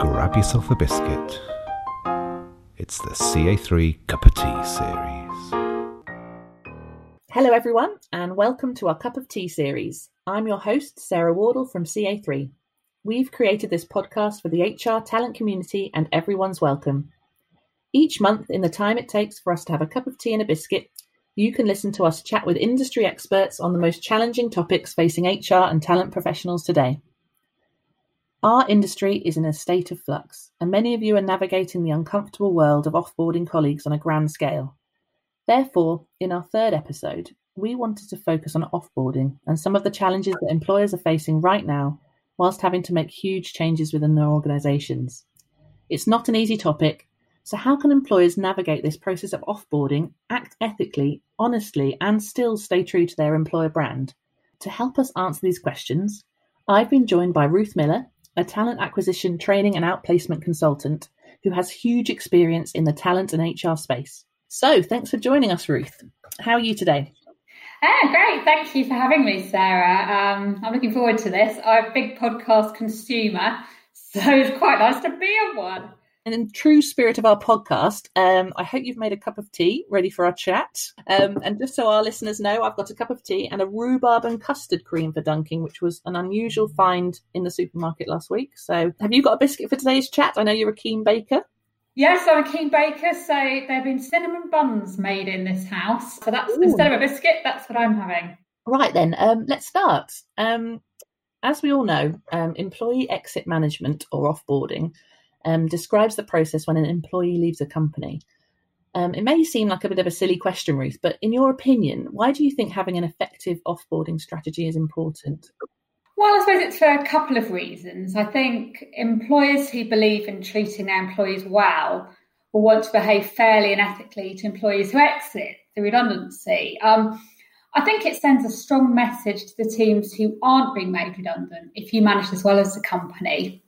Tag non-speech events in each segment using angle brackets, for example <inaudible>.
Grab yourself a biscuit. It's the CA3 Cup of Tea series. Hello, everyone, and welcome to our Cup of Tea series. I'm your host, Sarah Wardle from CA3. We've created this podcast for the HR talent community, and everyone's welcome. Each month, in the time it takes for us to have a cup of tea and a biscuit, you can listen to us chat with industry experts on the most challenging topics facing HR and talent professionals today. Our industry is in a state of flux, and many of you are navigating the uncomfortable world of offboarding colleagues on a grand scale. Therefore, in our third episode, we wanted to focus on offboarding and some of the challenges that employers are facing right now whilst having to make huge changes within their organisations. It's not an easy topic, so how can employers navigate this process of offboarding, act ethically, honestly, and still stay true to their employer brand? To help us answer these questions, I've been joined by Ruth Miller, a talent acquisition, training, and outplacement consultant who has huge experience in the talent and HR space. So, thanks for joining us, Ruth. How are you today? Oh, great. Thank you for having me, Sarah. Um, I'm looking forward to this. I'm a big podcast consumer, <laughs> so it's quite nice to be on one. And in true spirit of our podcast, um, I hope you've made a cup of tea ready for our chat. Um, and just so our listeners know, I've got a cup of tea and a rhubarb and custard cream for dunking, which was an unusual find in the supermarket last week. So, have you got a biscuit for today's chat? I know you're a keen baker. Yes, I'm a keen baker, so there have been cinnamon buns made in this house. So that's Ooh. instead of a biscuit, that's what I'm having. Right then, um, let's start. Um, as we all know, um, employee exit management or offboarding um, describes the process when an employee leaves a company. Um, it may seem like a bit of a silly question, Ruth, but in your opinion, why do you think having an effective offboarding strategy is important? Well, I suppose it's for a couple of reasons. I think employers who believe in treating their employees well will want to behave fairly and ethically to employees who exit the redundancy. Um, I think it sends a strong message to the teams who aren't being made redundant if you manage as well as the company.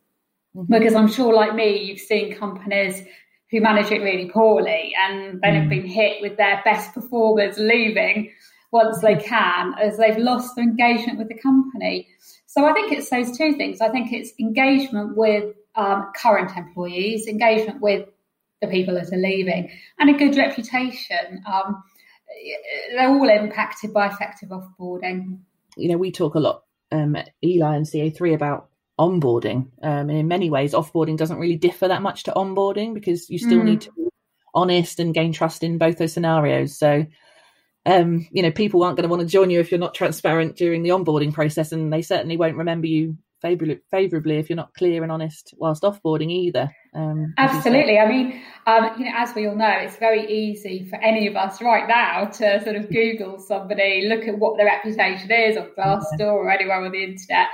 Mm-hmm. Because I'm sure, like me, you've seen companies who manage it really poorly and then mm. have been hit with their best performers leaving once they can as they've lost their engagement with the company. So I think it's those two things. I think it's engagement with um, current employees, engagement with the people that are leaving, and a good reputation. Um, they're all impacted by effective offboarding. You know, we talk a lot um, at Eli and CA3 about onboarding. Um, and in many ways, offboarding doesn't really differ that much to onboarding because you still mm. need to be honest and gain trust in both those scenarios. So, um, you know, people aren't going to want to join you if you're not transparent during the onboarding process, and they certainly won't remember you favorably, favorably if you're not clear and honest whilst offboarding either. Um, Absolutely. I mean, um, you know, as we all know, it's very easy for any of us right now to sort of Google somebody, look at what their reputation is on Glassdoor or anywhere on the internet,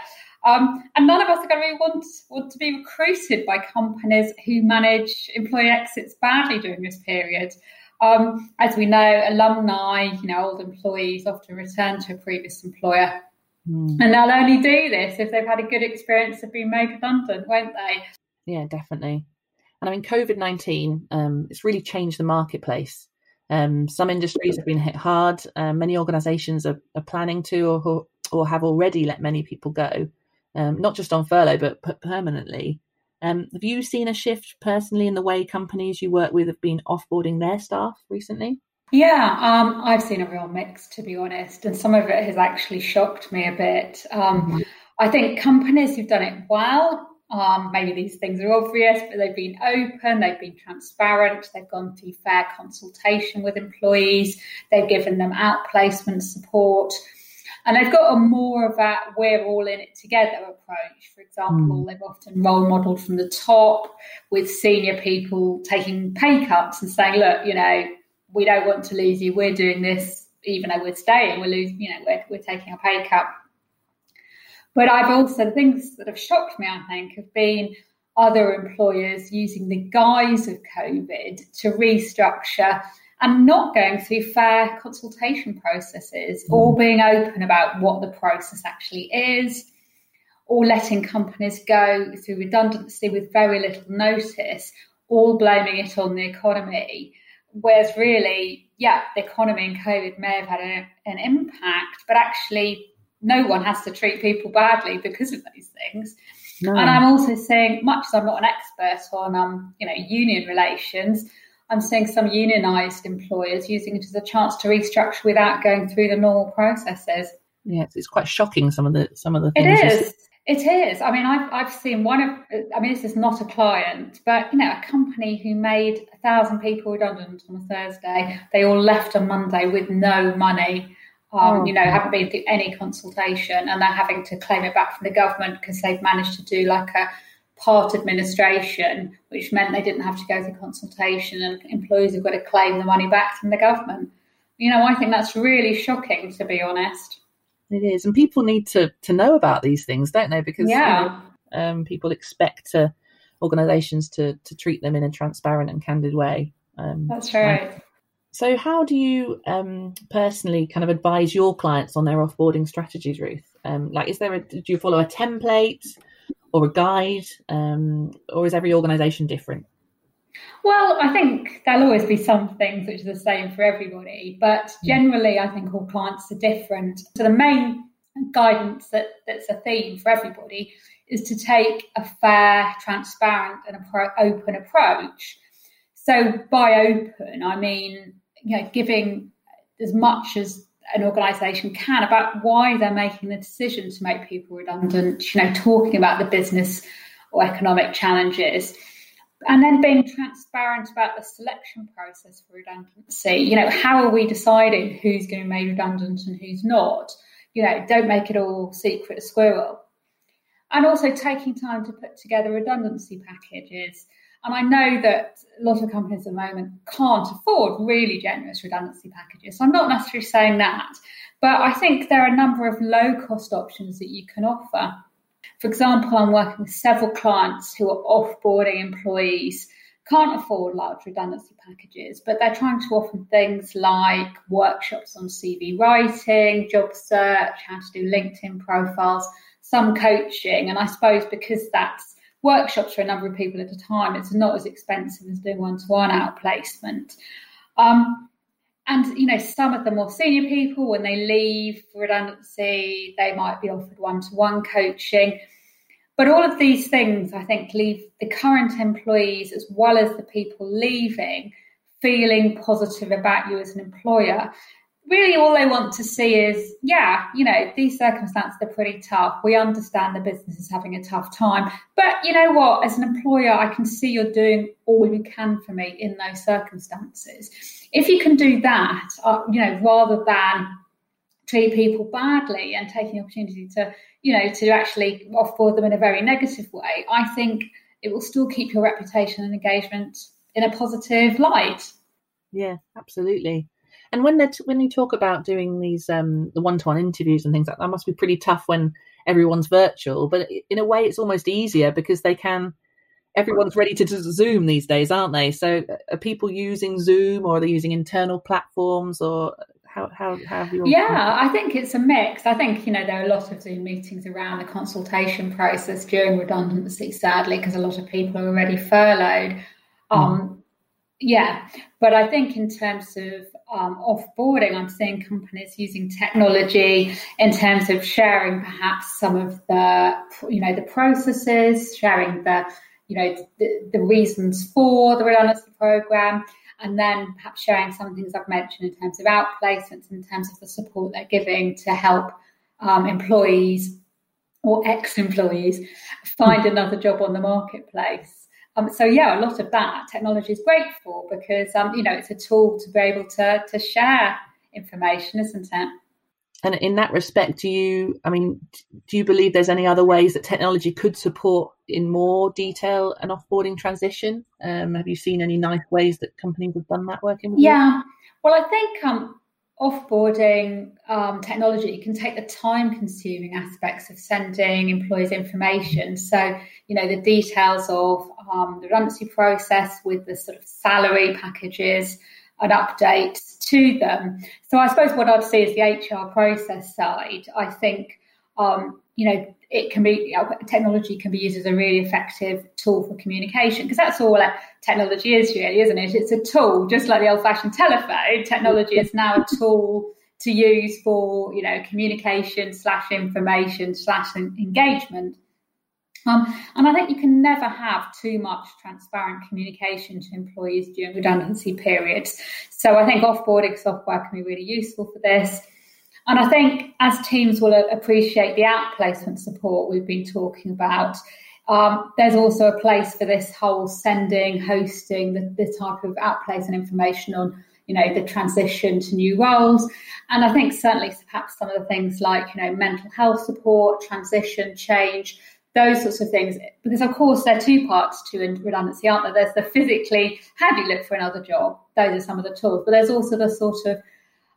um, and none of us are going to really want, want to be recruited by companies who manage employee exits badly during this period. Um, as we know, alumni, you know, old employees often return to a previous employer. Mm. And they'll only do this if they've had a good experience of being made redundant, won't they? Yeah, definitely. And I mean, COVID 19, um, it's really changed the marketplace. Um, some industries have been hit hard. Uh, many organisations are, are, planning to or, or have already let many people go um, not just on furlough, but permanently. Um, have you seen a shift personally in the way companies you work with have been offboarding their staff recently? Yeah, um, I've seen a real mix, to be honest, and some of it has actually shocked me a bit. Um, mm-hmm. I think companies who've done it well, um, maybe these things are obvious, but they've been open, they've been transparent, they've gone through fair consultation with employees, they've given them outplacement support. And they've got a more of that we're all in it together approach. For example, mm. they've often role modelled from the top with senior people taking pay cuts and saying, look, you know, we don't want to lose you. We're doing this, even though we're staying, we're losing, you know, we're, we're taking a pay cut. But I've also, things that have shocked me, I think, have been other employers using the guise of COVID to restructure and not going through fair consultation processes mm. or being open about what the process actually is or letting companies go through redundancy with very little notice, all blaming it on the economy. Whereas really, yeah, the economy and COVID may have had a, an impact, but actually, no one has to treat people badly because of those things. No. And I'm also saying, much as I'm not an expert on, um, you know, union relations, I'm seeing some unionised employers using it as a chance to restructure without going through the normal processes. Yeah, it's, it's quite shocking. Some of the some of the things. It is. It is. I mean, I've I've seen one of. I mean, this is not a client, but you know, a company who made a thousand people redundant on a Thursday. They all left on Monday with no money. Um, oh. You know, haven't been through any consultation, and they're having to claim it back from the government because they've managed to do like a part administration, which meant they didn't have to go through consultation, and employees have got to claim the money back from the government. You know, I think that's really shocking, to be honest. It is, and people need to to know about these things, don't they? Because yeah, you know, um, people expect to, organisations to to treat them in a transparent and candid way. Um, That's right. so, how do you um, personally kind of advise your clients on their offboarding strategies, Ruth? Um, like, is there a, do you follow a template or a guide, um, or is every organisation different? Well, I think there'll always be some things which are the same for everybody, but generally, I think all clients are different. So, the main guidance that, that's a theme for everybody is to take a fair, transparent, and open approach. So, by open, I mean you know giving as much as an organisation can about why they're making the decision to make people redundant. You know, talking about the business or economic challenges and then being transparent about the selection process for redundancy. You know, how are we deciding who's going to be made redundant and who's not? You know, don't make it all secret squirrel. And also taking time to put together redundancy packages. And I know that a lot of companies at the moment can't afford really generous redundancy packages. So I'm not necessarily saying that. But I think there are a number of low cost options that you can offer for example, I'm working with several clients who are offboarding employees, can't afford large redundancy packages, but they're trying to offer things like workshops on CV writing, job search, how to do LinkedIn profiles, some coaching. And I suppose because that's workshops for a number of people at a time, it's not as expensive as doing one to one outplacement. Um, and you know, some of the more senior people, when they leave for redundancy, they might be offered one-to-one coaching. But all of these things, I think, leave the current employees as well as the people leaving feeling positive about you as an employer. Really, all they want to see is, yeah, you know, these circumstances are pretty tough. We understand the business is having a tough time. But you know what? As an employer, I can see you're doing all you can for me in those circumstances if you can do that, uh, you know, rather than treat people badly and taking the opportunity to, you know, to actually offboard them in a very negative way, I think it will still keep your reputation and engagement in a positive light. Yeah, absolutely. And when they when you talk about doing these um, the one to one interviews and things like that, that must be pretty tough when everyone's virtual. But in a way, it's almost easier because they can everyone's ready to Zoom these days, aren't they? So are people using Zoom or are they using internal platforms or how, how, how have you? Yeah, I think it's a mix. I think, you know, there are a lot of Zoom meetings around the consultation process during redundancy, sadly, because a lot of people are already furloughed. Hmm. Um, Yeah, but I think in terms of um, offboarding, I'm seeing companies using technology in terms of sharing perhaps some of the, you know, the processes, sharing the you know, the, the reasons for the redundancy program, and then perhaps sharing some things I've mentioned in terms of outplacements, in terms of the support they're giving to help um, employees or ex-employees find another job on the marketplace. Um, so yeah, a lot of that technology is great for because um, you know it's a tool to be able to to share information, isn't it? And in that respect, do you, I mean, do you believe there's any other ways that technology could support in more detail an offboarding transition? Um, have you seen any nice ways that companies have done that working with Yeah. Well, I think um, offboarding um, technology can take the time consuming aspects of sending employees information. So, you know, the details of um, the redundancy process with the sort of salary packages and updates to them. So I suppose what I'd say is the HR process side. I think um, you know, it can be technology can be used as a really effective tool for communication because that's all technology is really isn't it it's a tool just like the old fashioned telephone technology is now a tool to use for you know communication slash information slash engagement um, and I think you can never have too much transparent communication to employees during redundancy periods. So I think offboarding software can be really useful for this. And I think as teams will appreciate the outplacement support we've been talking about, um, there's also a place for this whole sending, hosting, the, the type of outplacement information on, you know, the transition to new roles. And I think certainly perhaps some of the things like, you know, mental health support, transition, change, those sorts of things. Because of course there are two parts to redundancy, aren't there? There's the physically, how do you look for another job? Those are some of the tools. But there's also the sort of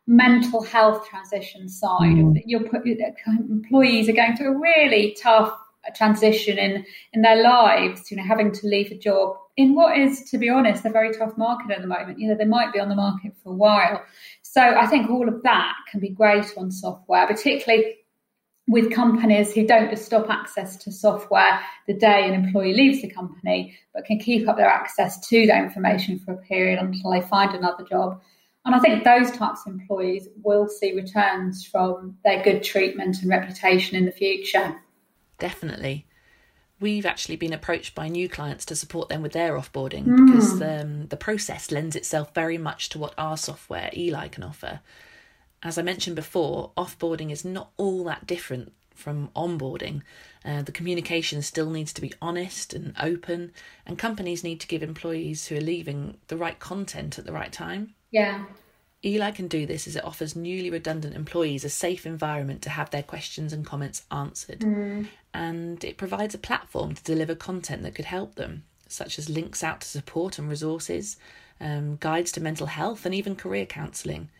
mental health transition side mm. your employees are going through a really tough transition in in their lives you know having to leave a job in what is to be honest a very tough market at the moment. You know they might be on the market for a while. So i think all of that can be great on software particularly with companies who don't just stop access to software the day an employee leaves the company but can keep up their access to that information for a period until they find another job and I think those types of employees will see returns from their good treatment and reputation in the future. Definitely. We've actually been approached by new clients to support them with their offboarding mm. because um, the process lends itself very much to what our software, Eli, can offer. As I mentioned before, offboarding is not all that different from onboarding. Uh, the communication still needs to be honest and open, and companies need to give employees who are leaving the right content at the right time. Yeah. Eli can do this as it offers newly redundant employees a safe environment to have their questions and comments answered. Mm. And it provides a platform to deliver content that could help them, such as links out to support and resources, um, guides to mental health, and even career counselling.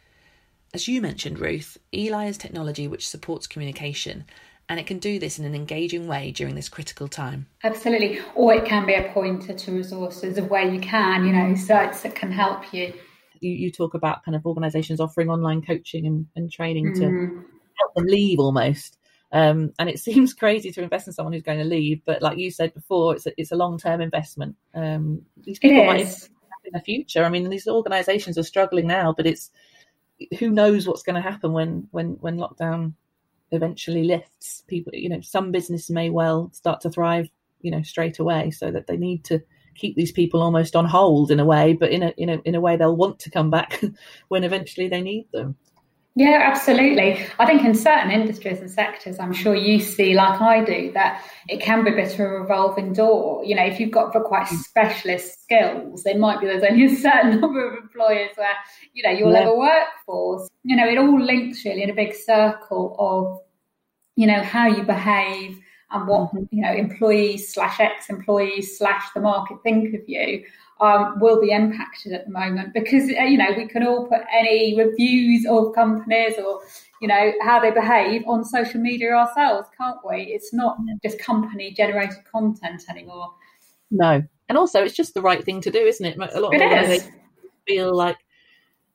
As you mentioned, Ruth, Eli is technology which supports communication and it can do this in an engaging way during this critical time. Absolutely. Or it can be a pointer to resources of where you can, you know, sites that can help you you, you talk about kind of organizations offering online coaching and, and training mm. to help them leave almost. Um, and it <laughs> seems crazy to invest in someone who's going to leave, but like you said before, it's a, it's a long term investment. Um, these people might in the future. I mean, these organisations are struggling now, but it's who knows what's going to happen when when when lockdown eventually lifts. People, you know, some business may well start to thrive, you know, straight away, so that they need to keep these people almost on hold in a way, but in a in a in a way they'll want to come back <laughs> when eventually they need them. Yeah, absolutely. I think in certain industries and sectors, I'm sure you see, like I do, that it can be a bit of a revolving door. You know, if you've got for quite mm. specialist skills, there might be there's only a certain <laughs> number of employers where you know you'll yeah. have a workforce. You know, it all links really in a big circle of you know how you behave and what mm-hmm. you know employees slash ex-employees slash the market think of you um, will be impacted at the moment because uh, you know we can all put any reviews of companies or you know how they behave on social media ourselves can't we it's not just company generated content anymore no and also it's just the right thing to do isn't it a lot of people feel like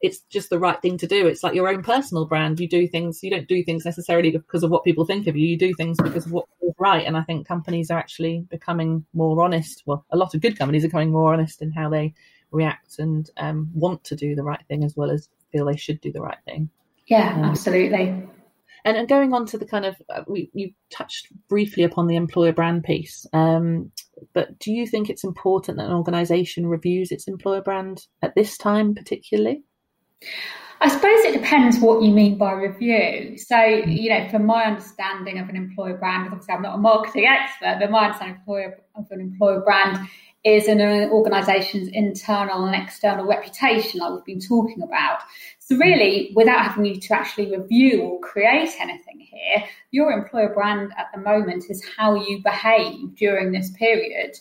it's just the right thing to do. It's like your own personal brand. You do things, you don't do things necessarily because of what people think of you. You do things because of what right. And I think companies are actually becoming more honest. Well, a lot of good companies are becoming more honest in how they react and um, want to do the right thing as well as feel they should do the right thing. Yeah, um, absolutely. And, and, going on to the kind of, uh, we, you touched briefly upon the employer brand piece, um, but do you think it's important that an organisation reviews its employer brand at this time, particularly? I suppose it depends what you mean by review. So, you know, from my understanding of an employer brand, obviously I'm not a marketing expert, but my understanding of an employer brand is an organisation's internal and external reputation, like we've been talking about. So, really, without having you to actually review or create anything here, your employer brand at the moment is how you behave during this period.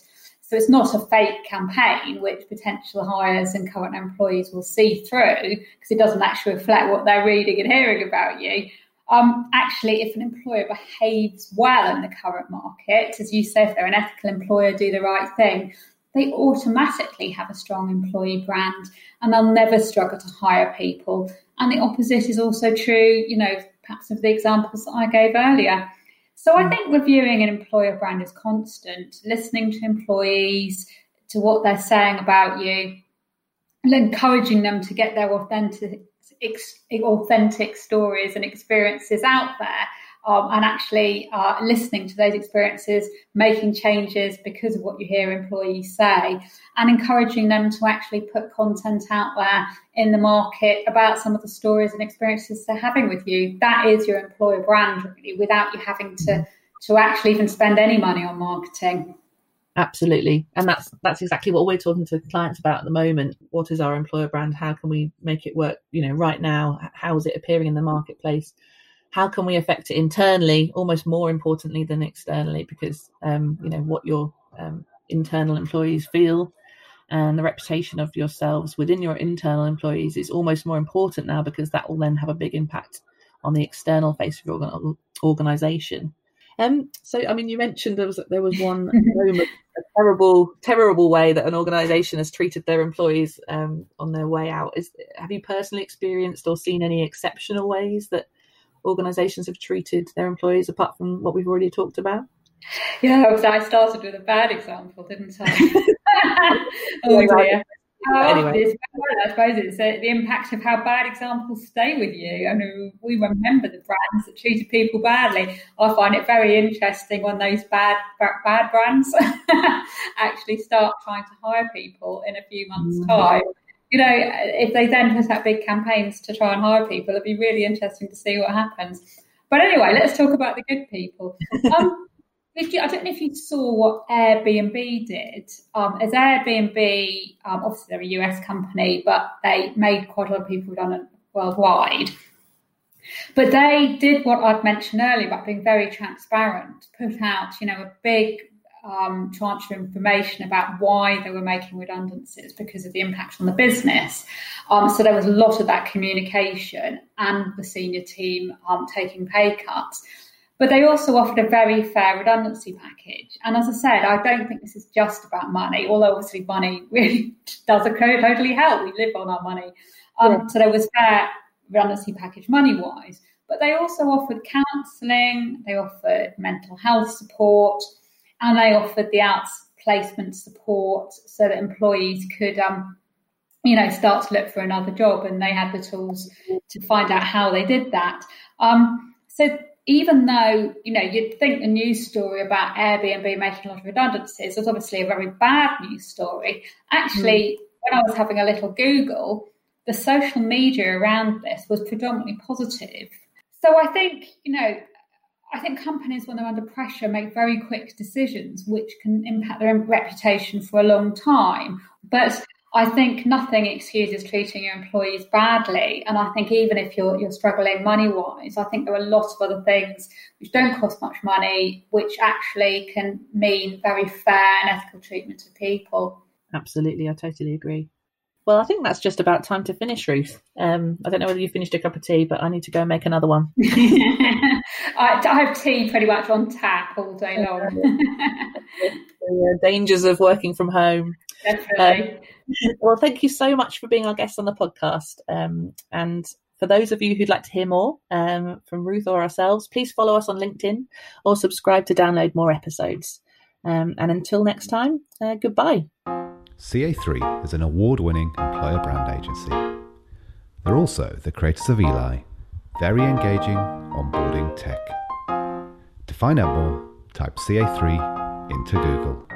So it's not a fake campaign, which potential hires and current employees will see through because it doesn't actually reflect what they're reading and hearing about you. Um, actually, if an employer behaves well in the current market, as you say, if they're an ethical employer, do the right thing, they automatically have a strong employee brand and they'll never struggle to hire people. And the opposite is also true, you know, perhaps of the examples that I gave earlier. So I mm. think reviewing an employer brand is constant, listening to employees, to what they're saying about you, and encouraging them to get their authentic, authentic stories and experiences out there um, and actually uh, listening to those experiences, making changes because of what you hear employees say, and encouraging them to actually put content out there in the market about some of the stories and experiences they're having with you. That is your employer brand, really, without you having to to actually even spend any money on marketing. Absolutely, and that's that's exactly what we're talking to clients about at the moment. What is our employer brand? How can we make it work? You know, right now, how is it appearing in the marketplace? How can we affect it internally almost more importantly than externally because um, you know what your um, internal employees feel and the reputation of yourselves within your internal employees is almost more important now because that will then have a big impact on the external face of your organization. Um, so i mean you mentioned there was there was one <laughs> moment a terrible terrible way that an organization has treated their employees um, on their way out. Is have you personally experienced or seen any exceptional ways that organisations have treated their employees apart from what we've already talked about? Yeah, I started with a bad example, didn't I? <laughs> <laughs> oh dear. anyway. I suppose it's uh, the impact of how bad examples stay with you. I mean, we remember the brands that treated people badly. I find it very interesting when those bad bad brands <laughs> actually start trying to hire people in a few months' mm. time you know, if they then put out big campaigns to try and hire people, it'd be really interesting to see what happens. But anyway, let's talk about the good people. <laughs> Um, you, I don't know if you saw what Airbnb did. Um, as Airbnb, um, obviously they're a US company, but they made quite a lot of people redundant worldwide. But they did what I'd mentioned earlier about being very transparent, put out, you know, a big um, information about why they were making redundancies because of the impact on the business. Um, so there was a lot of that communication and the senior team um, taking pay cuts. But they also offered a very fair redundancy package. And as I said, I don't think this is just about money, although obviously money really <laughs> does totally help. We live on our money. Um, yeah. So there was fair redundancy package money wise. But they also offered counselling, they offered mental health support, and they offered the outplacement support so that employees could um, you know start to look for another job and they had the tools to find out how they did that. Um, so even though you know you'd think the news story about airbnb making a lot of redundancies was obviously a very bad news story. Actually mm. when i was having a little google the social media around this was predominantly positive. So i think you know I think companies, when they're under pressure, make very quick decisions which can impact their reputation for a long time. But I think nothing excuses treating your employees badly. And I think even if you're, you're struggling money wise, I think there are lots of other things which don't cost much money, which actually can mean very fair and ethical treatment of people. Absolutely. I totally agree. Well, I think that's just about time to finish, Ruth. Um, I don't know whether you finished a cup of tea, but I need to go and make another one. <laughs> I, I, have tea pretty much on tap all day long. the dangers of working from home. Definitely. Um, well, thank you so much for being our guest on the podcast. Um, and for those of you who'd like to hear more um, from Ruth or ourselves, please follow us on LinkedIn or subscribe to download more episodes. Um, and until next time, uh, goodbye. CA3 is an award winning employer brand agency. They're also the creators of Eli, very engaging onboarding tech. To find out more, type CA3 into Google.